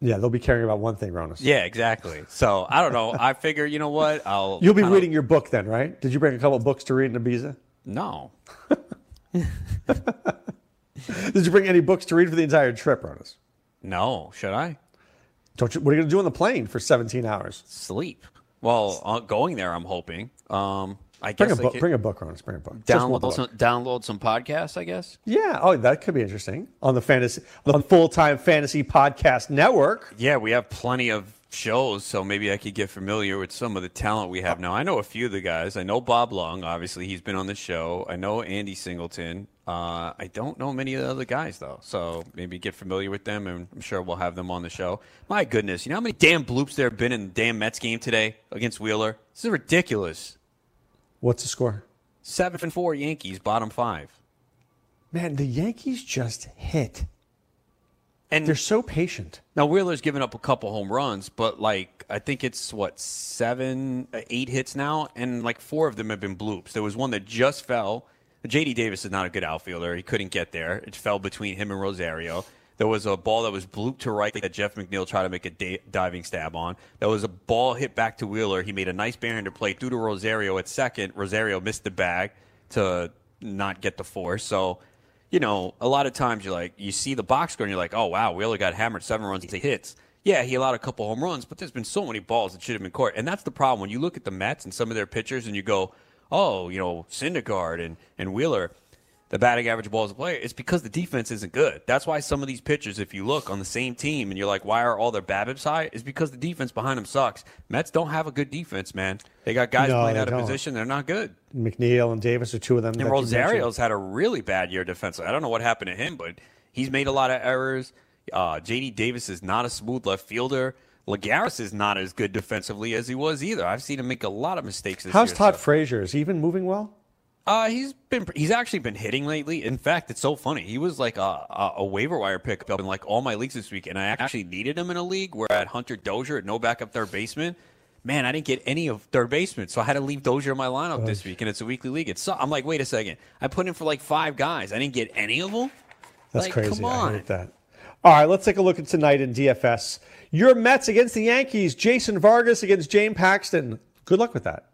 Yeah, they'll be caring about one thing, Ronis. Yeah, exactly. So I don't know. I figure, you know what? I'll. You'll be reading your book then, right? Did you bring a couple books to read in Ibiza? No. Did you bring any books to read for the entire trip, Ronis? No. Should I? Don't you, what are you going to do on the plane for 17 hours? Sleep. Well, uh, going there, I'm hoping. Um, I Bring a guess I book. could Bring a book, Ronis. Bring a book. Just one download book. some, download some podcasts. I guess. Yeah. Oh, that could be interesting on the fantasy, on the full time fantasy podcast network. Yeah, we have plenty of shows, so maybe I could get familiar with some of the talent we have now. I know a few of the guys. I know Bob Long, obviously he's been on the show. I know Andy Singleton. Uh, I don't know many of the other guys though, so maybe get familiar with them, and I'm sure we'll have them on the show. My goodness, you know how many damn bloops there have been in the damn Mets game today against Wheeler? This is ridiculous. What's the score? Seven and four Yankees, bottom five. Man, the Yankees just hit. And they're so patient. Now Wheeler's given up a couple home runs, but like I think it's what seven, uh, eight hits now, and like four of them have been bloops. There was one that just fell. J.D. Davis is not a good outfielder. He couldn't get there. It fell between him and Rosario. There was a ball that was blooped to right that Jeff McNeil tried to make a da- diving stab on. There was a ball hit back to Wheeler. He made a nice barehander play through to Rosario at second. Rosario missed the bag to not get the force. So you know, a lot of times you're like, you see the box score and you're like, oh, wow, Wheeler got hammered seven runs, eight hits. Yeah, he allowed a couple home runs, but there's been so many balls that should have been caught. And that's the problem. When you look at the Mets and some of their pitchers and you go, oh, you know, Syndergaard and, and Wheeler, the batting average balls a player, it's because the defense isn't good. That's why some of these pitchers, if you look on the same team and you're like, why are all their BABIPs high? Is because the defense behind them sucks. Mets don't have a good defense, man. They got guys No, playing out of don't. position. They're not good. McNeil and Davis are two of them. And. Rosario's had a really bad year defensively. I don't know what happened to him, but he's made a lot of errors. Uh, J.D. Davis is not a smooth left fielder. Lagares is not as good defensively as he was either. I've seen him make a lot of mistakes this How's year. Todd Frazier? Is he even moving well? Uh, he's been he's actually been hitting lately. In fact, it's so funny. He was like a, a, a waiver wire pick up in like all my leagues this week, and I actually needed him in a league where I had Hunter Dozier at no backup third baseman. Man, I didn't get any of third baseman, so I had to leave Dozier in my lineup this week, and it's a weekly league. It's so, I'm like, wait a second, I put in for like five guys, I didn't get any of them. That's Like, crazy. Come I on. hate that. All right, let's take a look at tonight in DFS. Your Mets against the Yankees. Jason Vargas against James Paxton. Good luck with that.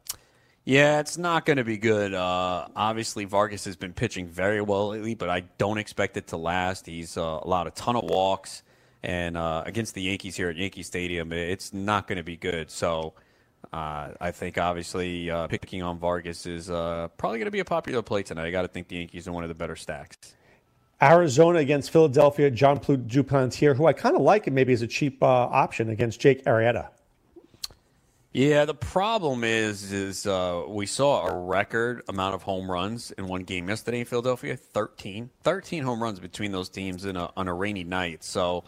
Yeah, it's not going to be good. Uh, obviously, Vargas has been pitching very well lately, but I don't expect it to last. He's uh, allowed a ton of walks, and uh, against the Yankees here at Yankee Stadium, it's not going to be good. So uh, I think obviously uh, picking on Vargas is uh, probably going to be a popular play tonight. I got to think the Yankees are one of the better stacks. Arizona against Philadelphia. John Duplantier, who I kind of like and maybe is a cheap uh, option against Jake Arrieta. Yeah, the problem is, is uh, we saw a record amount of home runs in one game yesterday in Philadelphia 13. 13 home runs between those teams in a, on a rainy night. So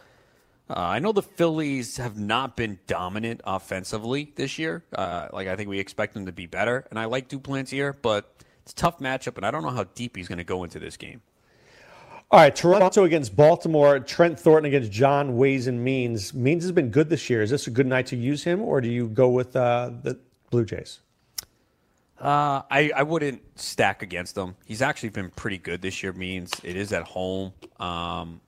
uh, I know the Phillies have not been dominant offensively this year. Uh, like, I think we expect them to be better. And I like Duplantier, but it's a tough matchup, and I don't know how deep he's going to go into this game. All right, Toronto against Baltimore. Trent Thornton against John Ways and Means. Means has been good this year. Is this a good night to use him, or do you go with uh, the Blue Jays? Uh, I, I wouldn't stack against him. He's actually been pretty good this year. Means it is at home. Um,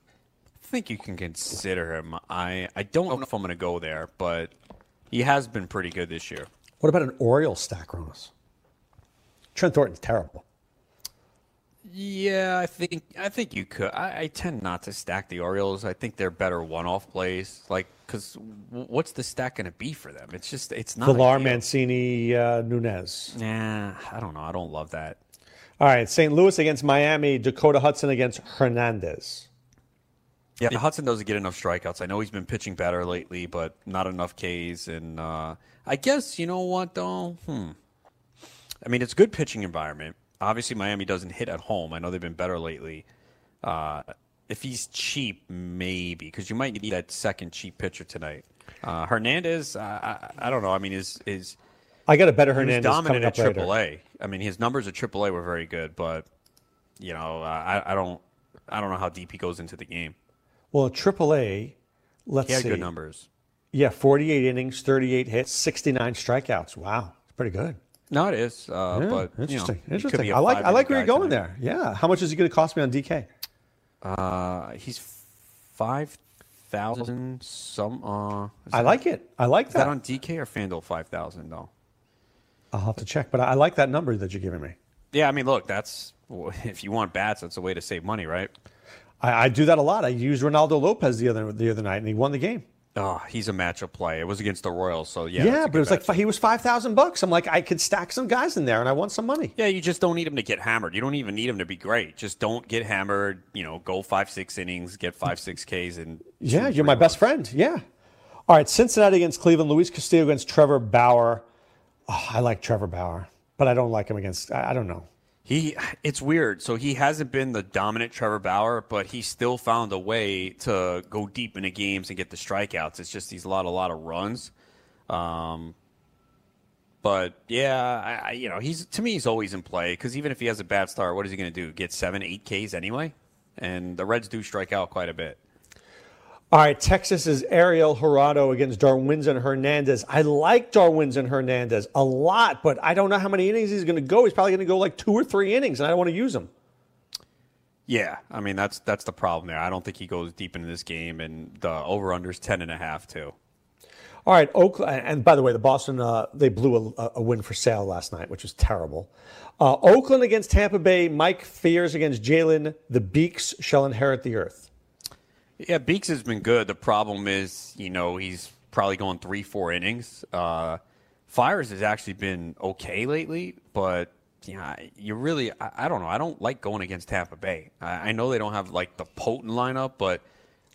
I think you can consider him. I, I don't know if I'm going to go there, but he has been pretty good this year. What about an Orioles stack, Ronis? Trent Thornton's terrible. Yeah, I think I think you could. I, I tend not to stack the Orioles. I think they're better one-off plays. Like, because what's the stack going to be for them? It's just it's not. Villar. Mancini, uh, Nunez. Nah, I don't know. I don't love that. All right, St. Louis against Miami. Dakota Hudson against Hernandez. Yeah, Hudson doesn't get enough strikeouts. I know he's been pitching better lately, but not enough Ks. And uh, I guess you know what though. Hmm. I mean, it's a good pitching environment. Obviously, Miami doesn't hit at home. I know they've been better lately. Uh, if he's cheap, maybe because you might need that second cheap pitcher tonight. Uh, Hernandez, uh, I, I don't know. I mean, is is I got a better Hernandez dominant coming at up later. AAA. I mean, his numbers at AAA were very good, but you know, uh, I, I don't, I don't know how deep he goes into the game. Well, AAA, let's see. he had see. good numbers. Yeah, 48 innings, 38 hits, 69 strikeouts. Wow, it's pretty good. No, it is, uh, Yeah, but interesting. You know, interesting. I like I like where you're going tonight. there. Yeah. How much is he going to cost me on DK? Uh, he's five thousand some. Uh, I that- like it. I like is that. that on DK or Fanduel five thousand though? I'll have to check, but I like that number that you're giving me. Yeah, I mean, look, that's if you want bats, that's a way to save money, right? I, I do that a lot. I used Reynaldo Lopez the other the other night, and he won the game. Oh, he's a matchup play. It was against the Royals, so yeah. Yeah, but it was like he was five thousand bucks. I'm like, I could stack some guys in there, and I want some money. Yeah, you just don't need him to get hammered. You don't even need him to be great. Just don't get hammered. You know, go five, six innings, get five, six Ks, and Yeah, you're my best friend. Yeah. All right, Cincinnati against Cleveland. Luis Castillo against Trevor Bauer. Oh, I like Trevor Bauer, but I don't like him against. I, I don't know. He, it's weird. So he hasn't been the dominant Trevor Bauer, but he still found a way to go deep into games and get the strikeouts. It's just he's a lot, a lot of runs. Um, but yeah, I, I, you know, he's to me he's always in play because even if he has a bad start, what is he going to do? Get seven, eight Ks anyway? And the Reds do strike out quite a bit. All right, Texas is Ariel Jurado against Darwinzon Hernandez. I like Darwinzon Hernandez a lot, but I don't know how many innings he's going to go. He's probably going to go like two or three innings, and I don't want to use him. Yeah, I mean that's that's the problem there. I don't think he goes deep into this game, and the over under is ten and a half too. All right, Oakland, and by the way, the Boston uh, they blew a, a win for Sale last night, which was terrible. Uh, Oakland against Tampa Bay. Mike Fiers against Jalen. The Beeks shall inherit the earth. Yeah, Beeks has been good. The problem is, you know, he's probably going three, four innings. Uh, Fiers has actually been okay lately, but yeah, you really, I, I don't know. I don't like going against Tampa Bay. I, I know they don't have like the potent lineup, but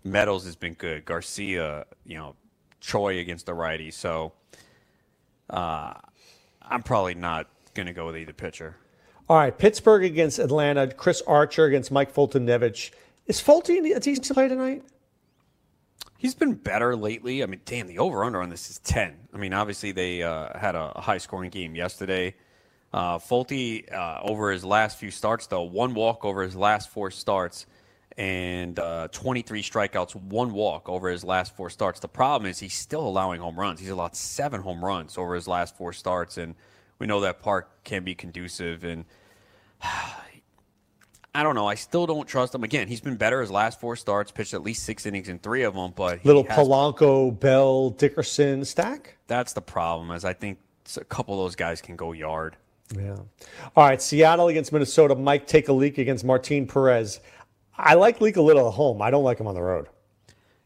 Meadows has been good. Garcia, you know, Troy against the righty. So uh, I'm probably not going to go with either pitcher. All right, Pittsburgh against Atlanta. Chris Archer against Mike Foltynewicz. Is Fulton a decent play tonight? He's been better lately. I mean, damn, the over under on this is 10. I mean, obviously, they uh, had a high scoring game yesterday. Uh, Fulte, uh, over his last few starts, though, one walk over his last four starts and uh, 23 strikeouts, one walk over his last four starts. The problem is he's still allowing home runs. He's allowed seven home runs over his last four starts, and we know that park can be conducive. And I don't know. I still don't trust him. Again, he's been better his last four starts, pitched at least six innings in three of them, but Little Polanco, Bell, Dickerson stack. that's the problem. Is I think a couple of those guys can go yard. Yeah. All right, Seattle against Minnesota. Mike take a leak against Martin Perez. I like Leake a little at home. I don't like him on the road.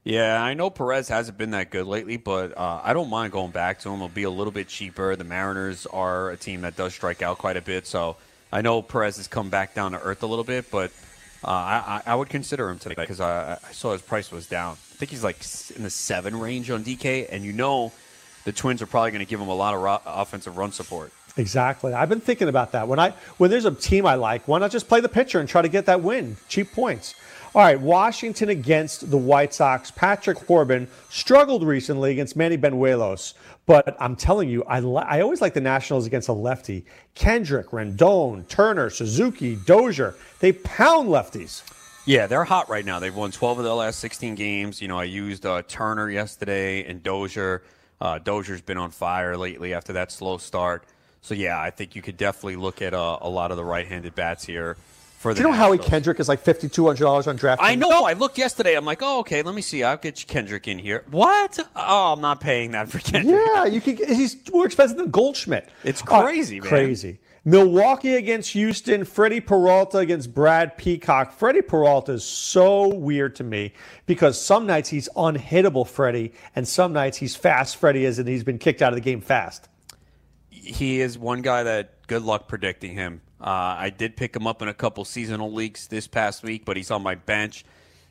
Yeah, I know Perez hasn't been that good lately, but uh, I don't mind going back to him. It'll be a little bit cheaper. The Mariners are a team that does strike out quite a bit, so I know Perez has come back down to earth a little bit, but uh, I, I would consider him today because I, I saw his price was down. I think he's like in the seven range on DK, and you know the Twins are probably going to give him a lot of ro- offensive run support. Exactly. I've been thinking about that. When I when there's a team I like, why not just play the pitcher and try to get that win? Cheap points. All right, Washington against the White Sox. Patrick Corbin struggled recently against Manny Bañuelos, but I'm telling you, I li- I always like the Nationals against a lefty. Kendrick, Rendon, Turner, Suzuki, Dozier. They pound lefties. Yeah, they're hot right now. They've won 12 of their last 16 games. You know, I used uh, Turner yesterday and Dozier. Uh, Dozier's been on fire lately after that slow start. So, yeah, I think you could definitely look at uh, a lot of the right handed bats here for the Do you know Howie Kendrick is like fifty two hundred dollars on draft? I know. I looked yesterday. I'm like, oh, okay, let me see. I'll get Kendrick in here. What? Oh, I'm not paying that for Kendrick. Yeah, you can. He's more expensive than Goldschmidt. It's Uh, crazy, man. Crazy. Milwaukee against Houston. Freddie Peralta against Brad Peacock. Freddie Peralta is so weird to me because some nights he's unhittable, Freddie, and some nights he's fast, Freddie, is, and he's been kicked out of the game fast. he is one guy that good luck predicting him. Uh, I did pick him up in a couple seasonal leagues this past week, but he's on my bench.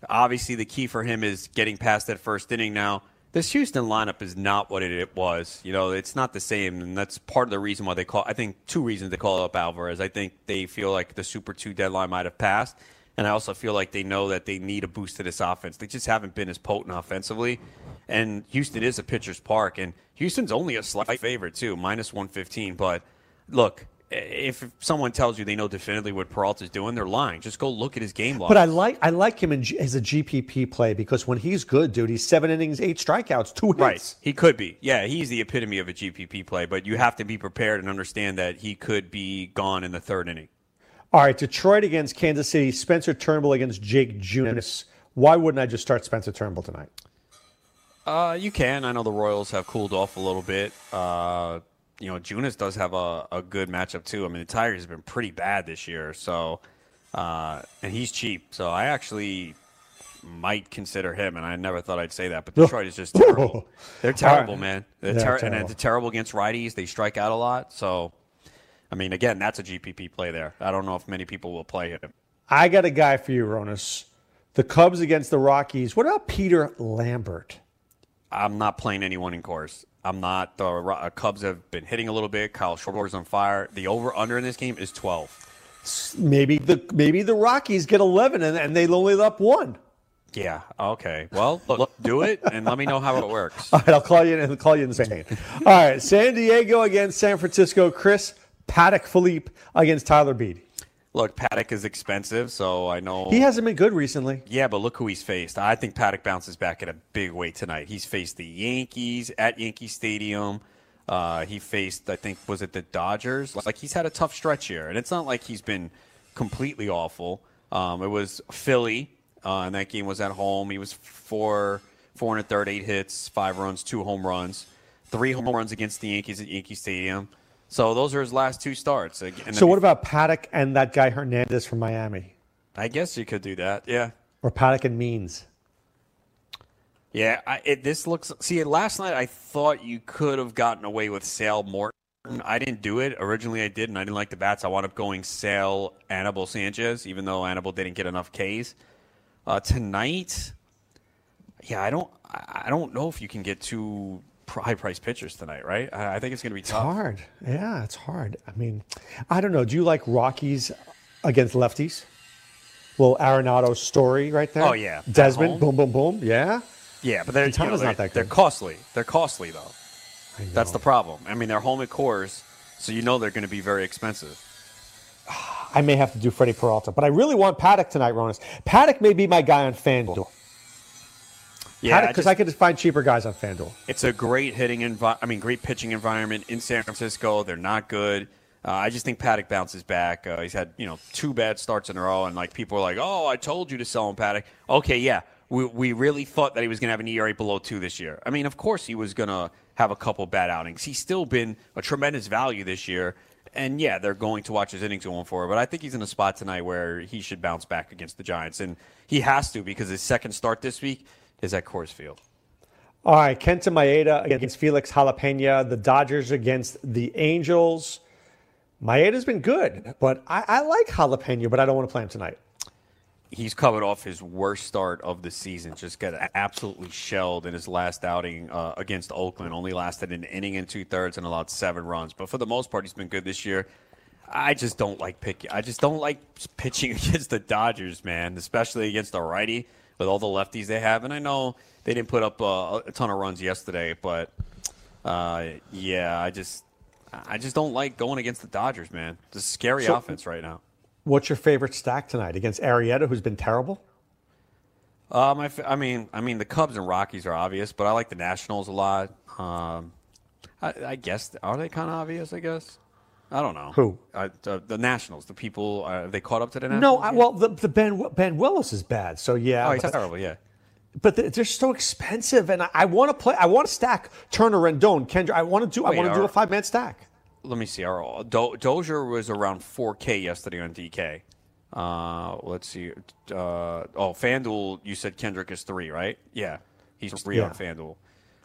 Obviously, the key for him is getting past that first inning. Now, this Houston lineup is not what it was. You know, it's not the same, and that's part of the reason why they call. I think two reasons they call up Alvarez. I think they feel like the Super Two deadline might have passed, and I also feel like they know that they need a boost to this offense. They just haven't been as potent offensively, and Houston is a pitcher's park, and Houston's only a slight favorite too, minus one fifteen. But look, if someone tells you they know definitively what Peralta's doing, they're lying. Just go look at his game log. But I like I like him in, as a GPP play because when he's good, dude, he's seven innings, eight strikeouts, two hits. Right. He could be. Yeah, he's the epitome of a GPP play, but you have to be prepared and understand that he could be gone in the third inning. All right, Detroit against Kansas City, Spencer Turnbull against Jake Junis. Why wouldn't I just start Spencer Turnbull tonight? Uh, you can. I know the Royals have cooled off a little bit. Uh, you know, Junis does have a, a good matchup too. I mean, the Tigers have been pretty bad this year, so uh, and he's cheap. So I actually might consider him, and I never thought I'd say that, but Detroit is just terrible. They're terrible, right. man. They're, ter- terrible. and they're terrible against righties. They strike out a lot. So, I mean, again, that's a GPP play there. I don't know if many people will play him. I got a guy for you, Ronis. The Cubs against the Rockies. What about Peter Lambert? I'm not playing anyone in course. I'm not. The uh, Cubs have been hitting a little bit. Kyle Schwarber's on fire. The over under in this game is 12. Maybe the maybe the Rockies get eleven and, and they only up one. Yeah. Okay. Well, look, do it and let me know how it works. All right, I'll call you and I'll call you in the second. All right, San Diego against San Francisco. Chris Paddack Philippe against Tyler Beede. Look, Paddack is expensive, so I know He hasn't been good recently. Yeah, but look who he's faced. I think Paddack bounces back in a big way tonight. He's faced the Yankees at Yankee Stadium. Uh, he faced, I think, was it the Dodgers? Like he's had a tough stretch here, and it's not like he's been completely awful. Um, it was Philly, uh, and that game was at home. He was four, four and a third, eight hits, five runs, two home runs, three home runs against the Yankees at Yankee Stadium. So those are his last two starts. So what about Paddack and that guy Hernandez from Miami, I guess you could do that. Yeah. or Paddack and Means? Yeah, I, it, this looks. See, last night I thought you could have gotten away with Sale Morton. I didn't do it. Originally, I did, and I didn't like the bats. I wound up going Sale Annabelle Sanchez, even though Annabelle didn't get enough Ks. Uh, tonight, yeah, I don't. I don't know if you can get two high price pitchers tonight, right? I, I think it's going to be It's hard. Yeah, it's hard. I mean, I don't know. Do you like Rockies against lefties? Little Arenado story right there. Oh, yeah. Desmond. Boom, boom, boom. Yeah. Yeah, but they're, you know, not they're, they're costly. They're costly though. That's the problem. I mean, they're home at Coors, so you know they're going to be very expensive. I may have to do Freddie Peralta, but I really want Paddack tonight, Ronis. Paddack may be my guy on FanDuel. Yeah, because just- I, could just find cheaper guys on FanDuel. It's a great hitting envi- I mean, great pitching environment in San Francisco. They're not good. Uh, I just think Paddack bounces back. Uh, he's had you know two bad starts in a row, and like people are like, "Oh, I told you to sell him, Paddack." Okay, yeah, we we really thought that he was going to have an ERA below two this year. I mean, of course he was going to have a couple bad outings. He's still been a tremendous value this year, and yeah, they're going to watch his innings going forward. But I think he's in a spot tonight where he should bounce back against the Giants, and he has to because his second start this week is at Coors Field. All right, Kenta Maeda against Felix Jalapena. The Dodgers against the Angels. Maeda's been good, but I, I like Jalapeno, but I don't want to play him tonight. he's coming off his worst start of the season. Just got absolutely shelled in his last outing uh, against Oakland. Only lasted an inning and two thirds and allowed seven runs. But for the most part, he's been good this year. I just don't like picking. I just don't like pitching against the Dodgers, man, especially against a righty with all the lefties they have. And I know they didn't put up uh, a ton of runs yesterday, but uh, yeah, I just. I just don't like going against the Dodgers, man. It's a scary So- offense right now. What's your favorite stack tonight against Arrieta, who's been terrible? Um, I, f- I mean, I mean, the Cubs and Rockies are obvious, but I like the Nationals a lot. Um, I, I guess are they kind of obvious? I guess I don't know Who? uh, the, the Nationals. The people uh, they caught up to the Nationals? No, I, well, the, the Ben Ben Willis is bad, so yeah. oh, he's but, terrible. Yeah, but they're, they're so expensive, and I, I want to play. I want to stack Turner, Rendon, Kendra. I want to do. I want to do a five man stack. let me see. Our Do- Dozier was around 4K yesterday on DK. Uh, let's see. Uh, oh, FanDuel, you said Kendrick is three, right? Yeah, he's three Yeah. on FanDuel.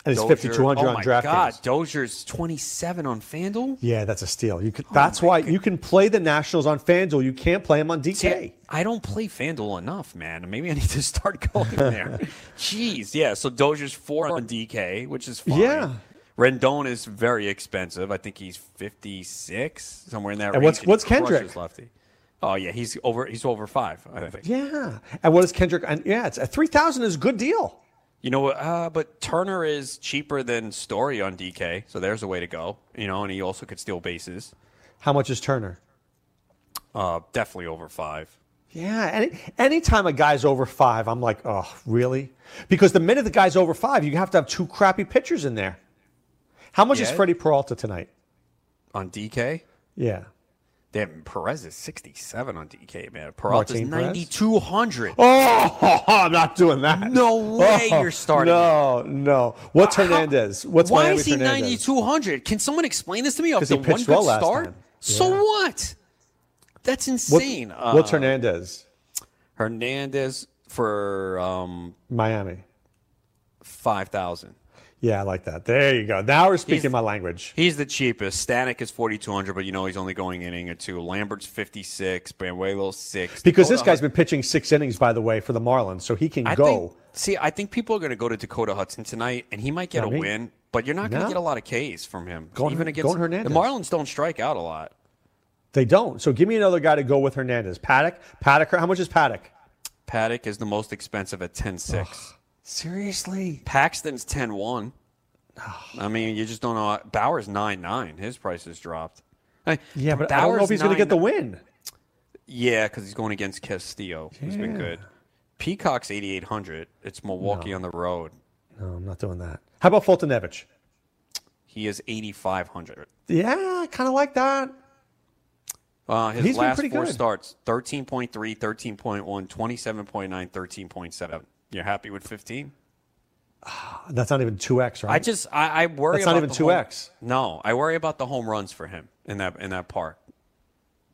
And it's Dozier- 5,200 oh on my DraftKings. God, Dozier's 27 on FanDuel. Yeah, that's a steal. You could, oh that's why you can play the Nationals on FanDuel. You can't play them on DK. See, I don't play FanDuel enough, man. Maybe I need to start going there. Jeez, yeah. So Dozier's four on DK, which is fine. Yeah. Rendon is very expensive. I think he's 56, somewhere in that And range. what's- and what's Kendrick? Lefty. Oh yeah, he's over. He's over five. I think. Yeah. And what is Kendrick? And yeah, it's uh, at 3,000 is a good deal. You know, uh, but Turner is cheaper than Story on DK, so there's a way to go. You know, and he also could steal bases. How much is Turner? Uh, definitely over five. Yeah, any anytime a guy's over five, I'm like, oh, really? Because the minute the guy's over five, you have to have two crappy pitchers in there. How much is Yeah. Freddie Peralta tonight? On DK, Yeah. Damn, Perez is 67 on DK, man. Peralta's Martin Perez? 9,200. Oh, I'm not doing that. No way Oh, you're starting. No, no. What's Hernandez? What's Why Miami's is he 9,200? Can someone explain this to me? Off the he pitched one good well last start? time. So Yeah. what? That's What- insane. what's Uh, Hernandez? Hernandez for um, Miami. 5,000. Yeah, I like that. There you go. Now we're speaking He's- my language. He's the cheapest. Stanek is 4,200, but you know he's only going inning or two. Lambert's 56. Bramuelo 6. Because this guy's been pitching six innings, by the way, for the Marlins, so he can I go. Think, see, I think people are going to go to Dakota Hudson tonight, and he might get Not a me. win, but you're not going to No. get a lot of Ks from him. Going- even against going Hernandez. the Marlins, don't strike out a lot. They don't. So give me another guy to go with Hernandez. Paddack. Paddack. How much is Paddack? Paddack is the most expensive at 10-6. Seriously. Paxton's 10-1. I mean, you just don't know. Bauer's 9-9. His price has dropped. I- Yeah, but I don't know if he's going to get the win. Yeah, because he's going against Castillo, who's been good. Peacock's 8,800. It's Milwaukee No. on the road. No, I'm not doing that. How about Foltynewicz? He is 8,500. Yeah, I kind of like that. Uh, his He's last four good. starts 13.3, 13.1, 27.9, 13.7. You're happy with 15? Ah, that's not even 2x, right? I just, I, I worry That's not about even the 2x. home- no, I worry about the home runs for him in that in that park.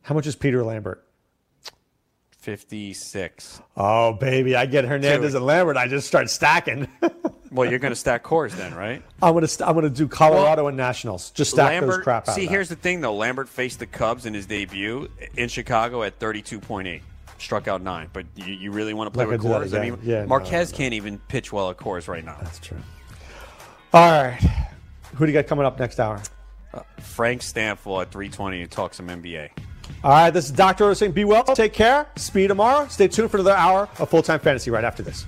How much is Peter Lambert? 56. Oh, baby. I get Hernandez Dude. and Lambert. I just start stacking. Well, you're going to stack Coors then, right? I'm gonna st- I'm gonna do Colorado and Nationals. Just stack those crap out. see, here's the thing, though. Lambert faced the Cubs in his debut in Chicago at 32.8. Struck out nine. But you, you really want to play Not with Coors? I mean, Yeah, no, Marquez can't even pitch well at Coors right now. That's true. All right. Who do you got coming up next hour? Uh, Frank Stanfield at 320 to talk some NBA. All right. This is Dr. Otis saying be well. Take care. Speed tomorrow. Stay tuned for another hour of full time fantasy right after this.